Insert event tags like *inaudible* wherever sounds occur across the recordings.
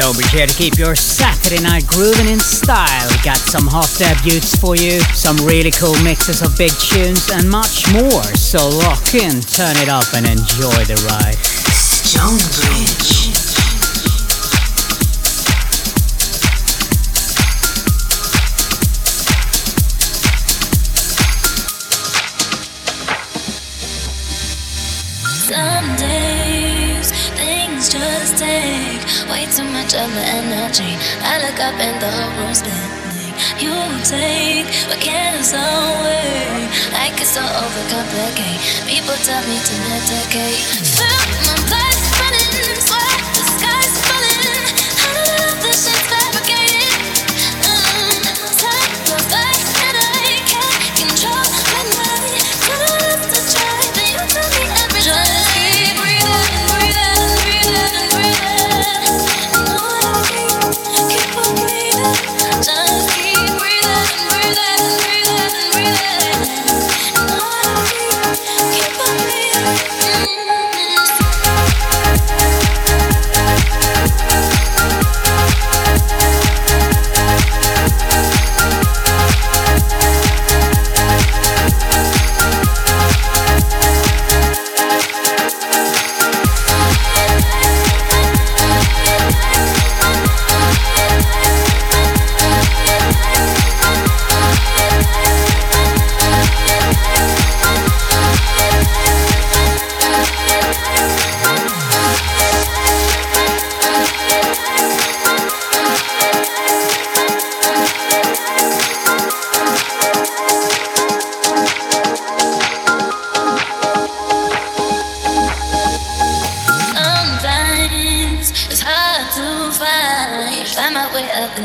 Don't be sure to keep your Saturday night grooving in style. We got some hot debuts for you, some really cool mixes of big tunes, and much more. So lock in, turn it up, and enjoy the ride. Stonebridge. Some days things just take too much of my energy. I look up and the whole room's spinning. You take what can away. I get so overcomplicate. People tell me to medicate.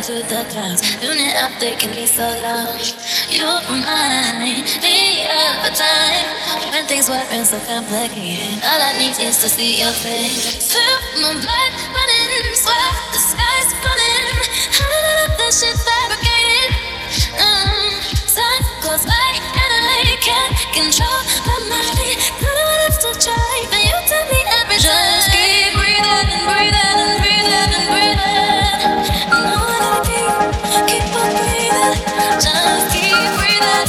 Into the clouds. Tuning up, they can be so loud. You remind me of a time when things weren't so complicated. All I need is to see your face. Feel my blood running, sweat, the sky's falling. Don't know this shit fabricated. Mm, time goes by and I can't control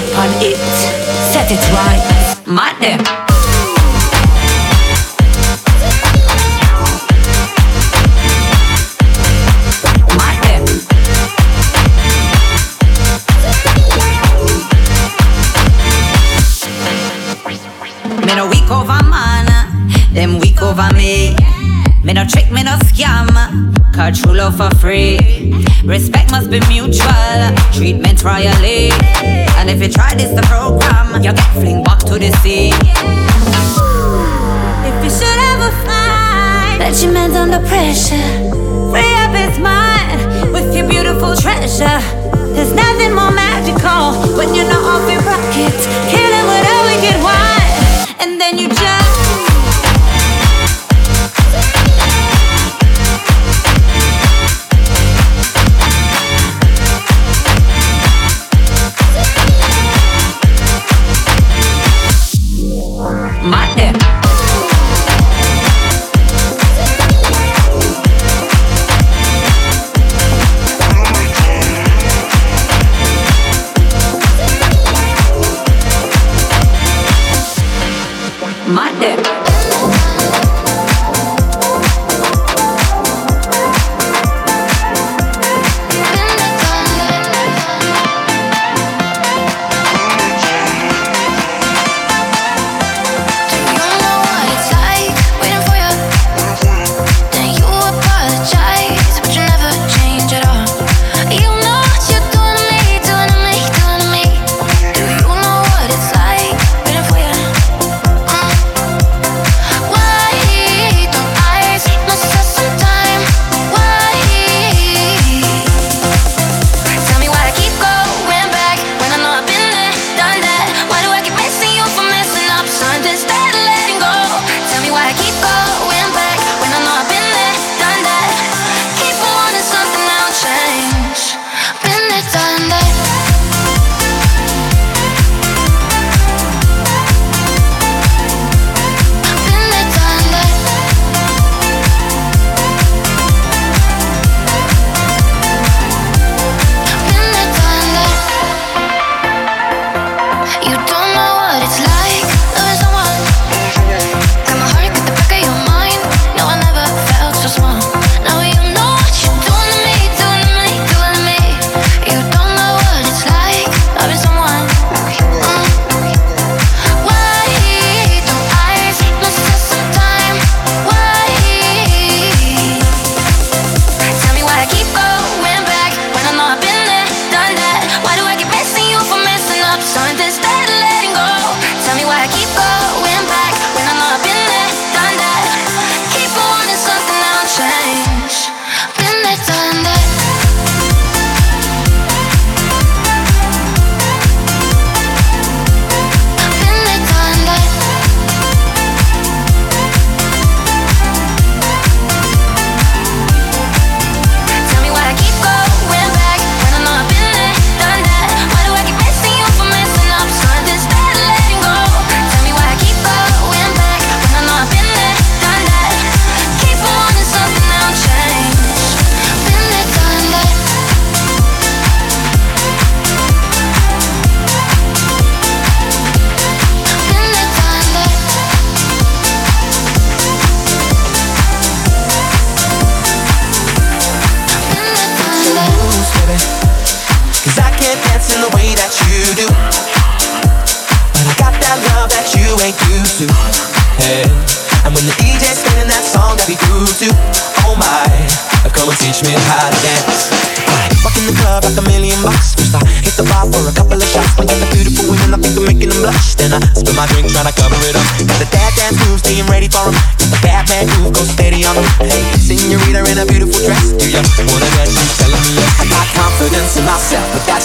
right on it. Set it right. Money. them weak over me. Me no trick, me no scam, true love for free. Respect must be mutual, treatment royally. And if you try this the program, you'll get fling back to the sea. If you should ever find that your man's under pressure, free up his mind with your beautiful treasure. There's nothing more magical when you're not off your rockets, killing with a wicked wine, and then you just.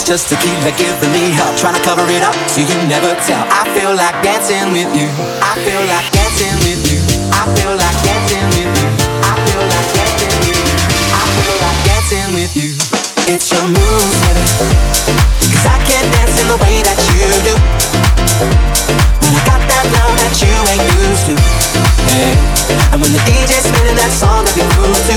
Just to keep like giving me help, trying to cover it up so you never tell. I feel like dancing with you. I feel like dancing with you. I feel like dancing with you. I feel like dancing with you. I feel like dancing with you. It's your moves, baby. Cause I can't dance in the way that you do. When I got that love that you ain't used to. Hey. And when the DJ's spinning that song that we move to,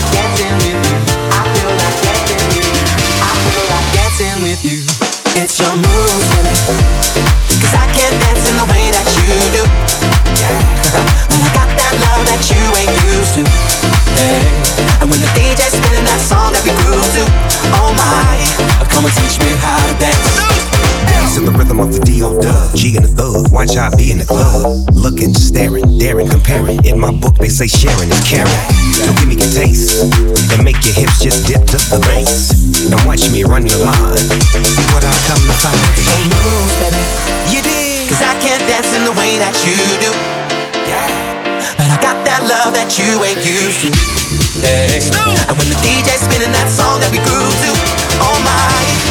It's your. Cause I can't dance in the way that you do. *laughs* Got that love that you ain't used to. And when the DJ's spinning that song that we to, oh my, come and teach me how to dance to the rhythm of the D.O. Dub. G and the thug, watch I be in the club. Looking, staring, daring, comparing. In my book, they say sharing is caring. So give me a taste and make your hips just dip to the bass. And watch me run your line. See what I come to find. So move, baby. You did. Cause I can't dance in the way that you do. Yeah. But I got that love that you ain't used to. Hey. And when the DJ's spinning that song that we grew to, oh my.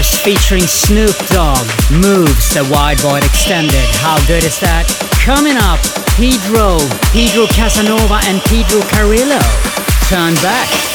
Featuring Snoop Dogg moves the Wide Void Extended. How good is that? Coming up, Pedro, Pedro Casanova and Pedro Carrillo. Turn back.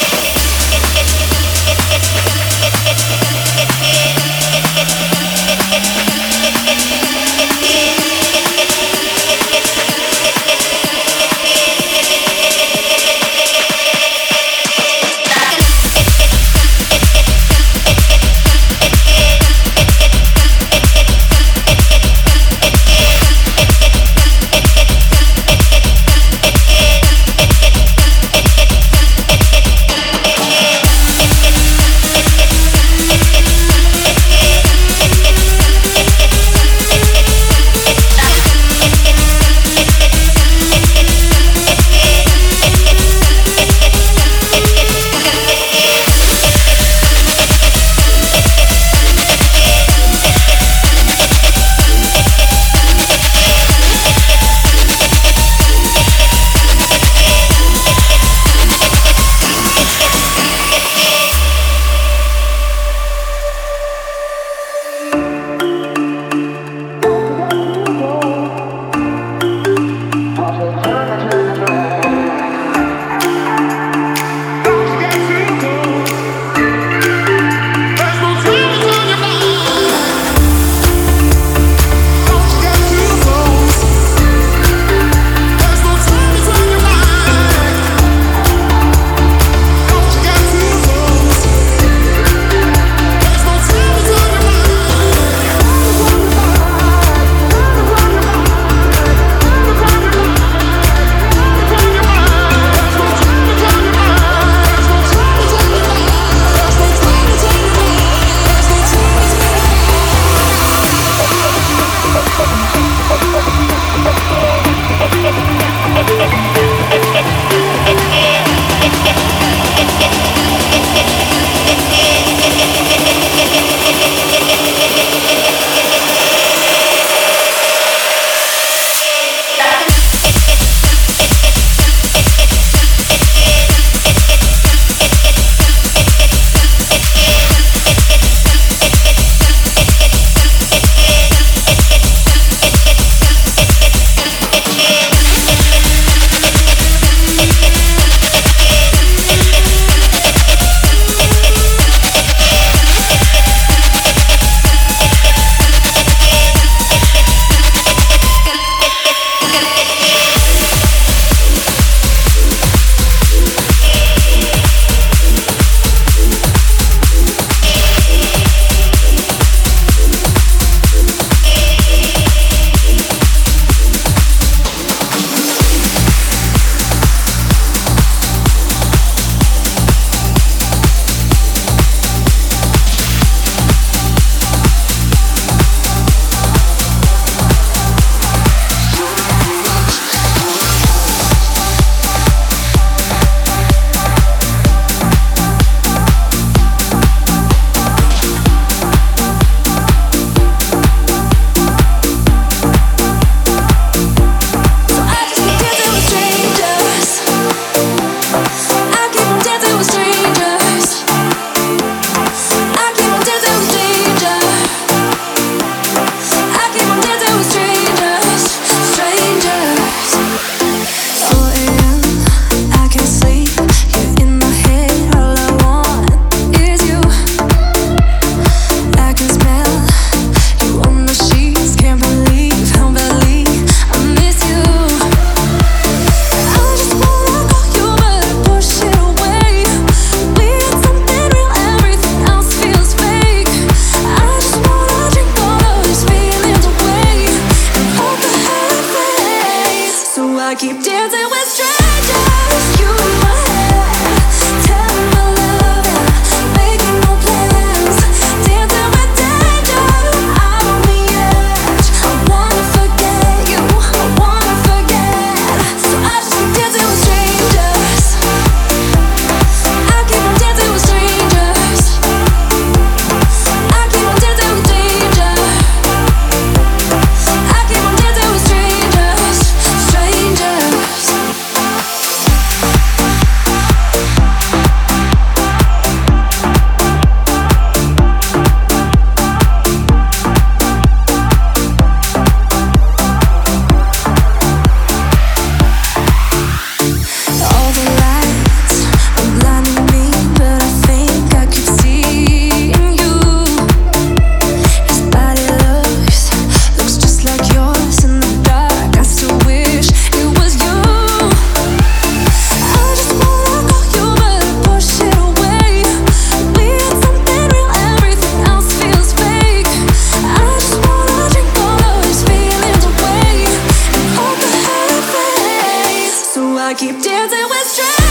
I keep dancing with strength.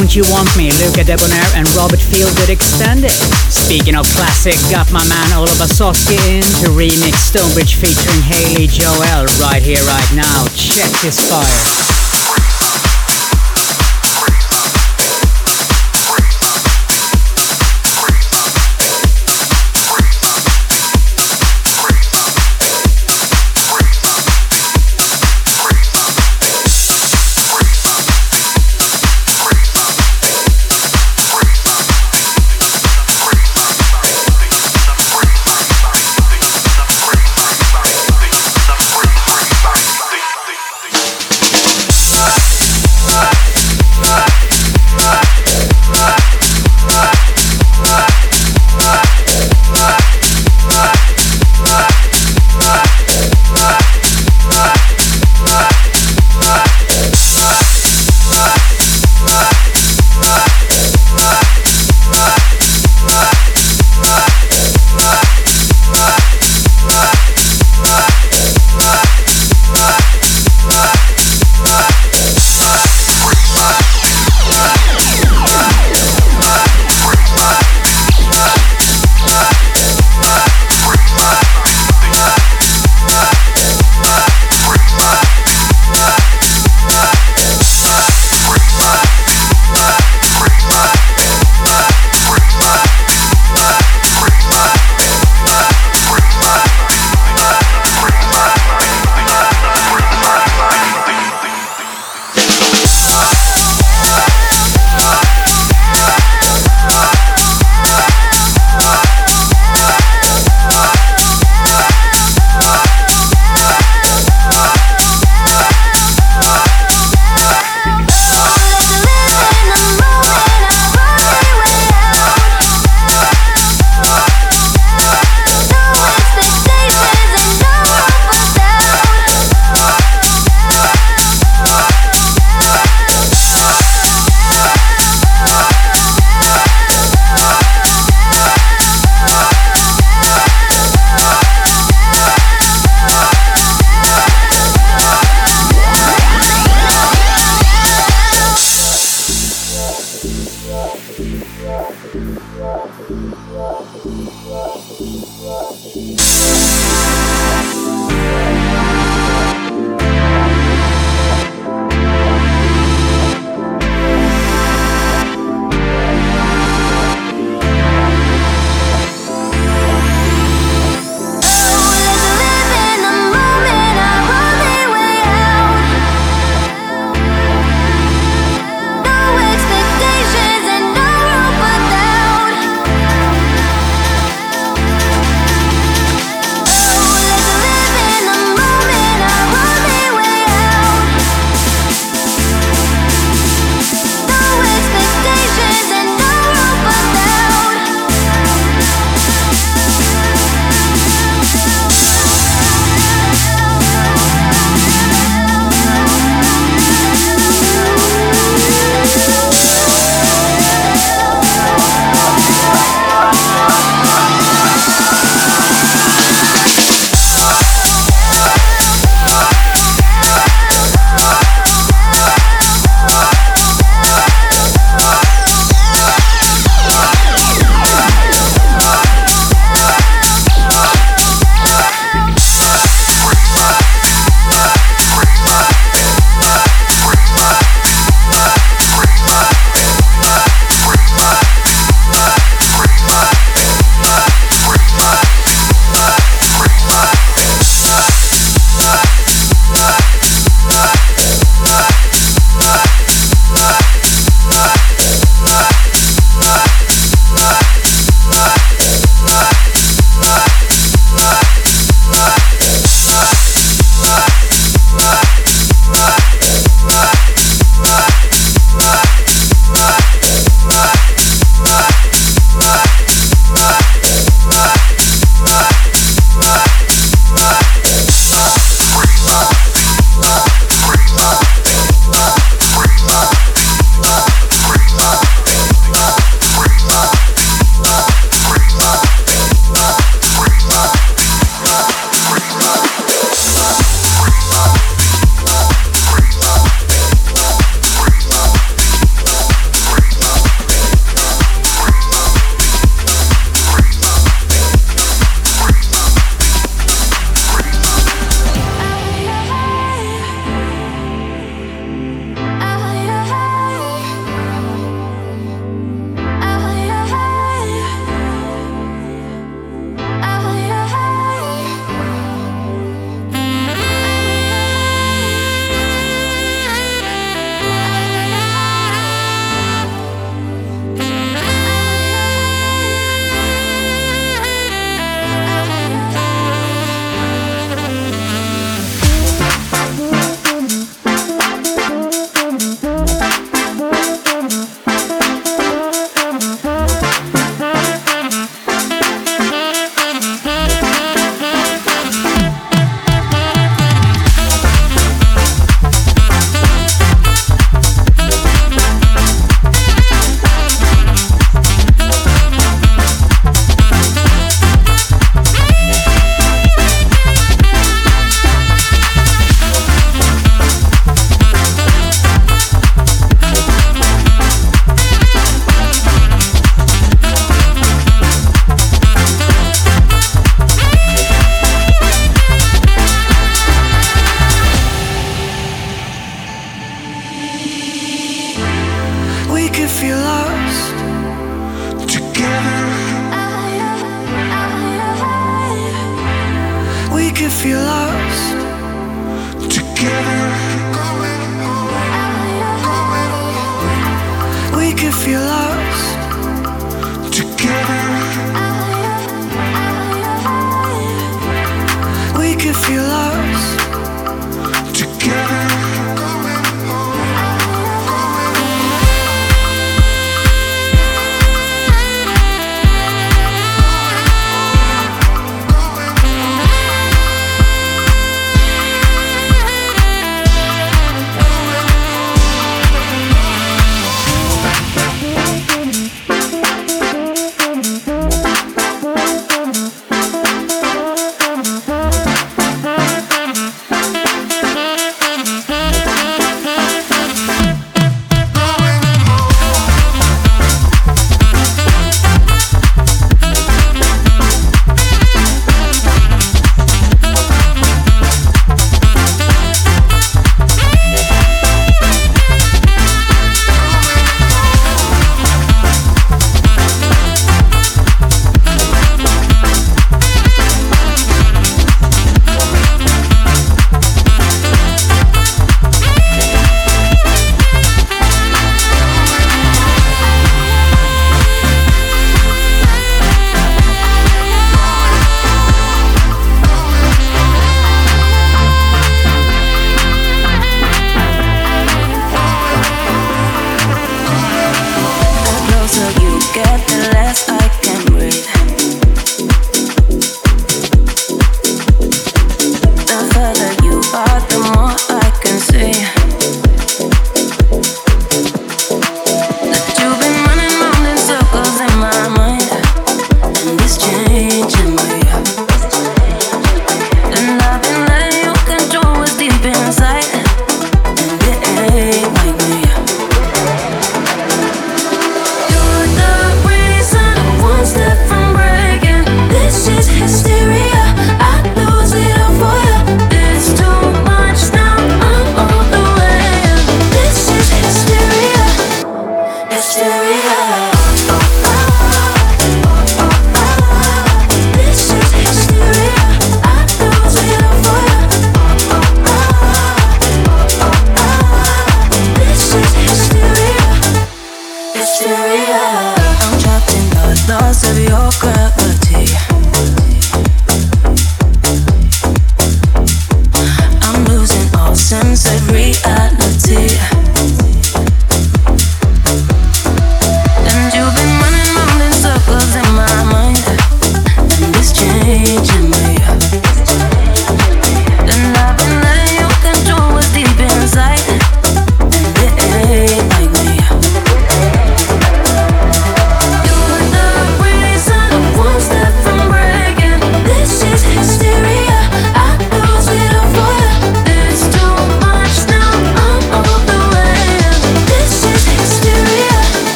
Don't You Want Me, Luca Debonaire and Robert Feelgood extended. Speaking of classic, got my man Oliver Soski in to remix Stonebridge featuring Haley Joel right here, right now. Check this fire.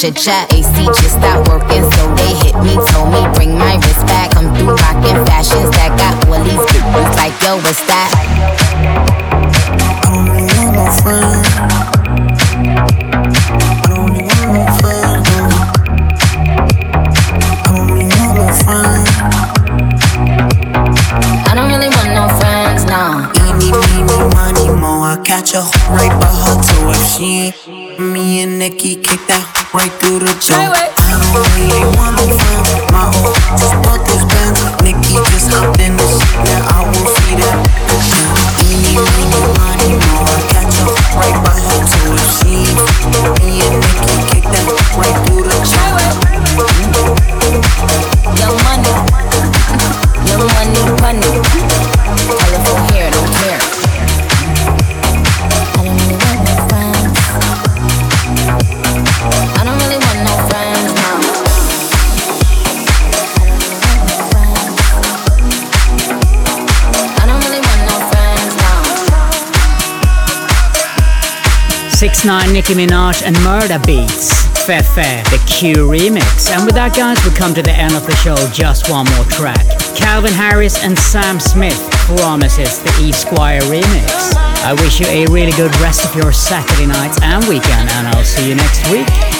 Cha-cha, AC just stopped working, so they hit me, told me bring my wrist back. I'm through rocking fashions that got all these like yo, what's that? I'm I don't really want no friends, nah. Money, I catch a right by her she ain't me and Nikki kick that right through the joint. I don't really wanna my whole Just bought this Nikki just hopped in this. Now I. It's 9 Nicki Minaj and Murda Beatz. Fair Fair, the Q remix. And with that, guys, we come to the end of the show. Just one more track. Calvin Harris and Sam Smith promises the Esquire remix. I wish you a really good rest of your Saturday night and weekend, and I'll see you next week.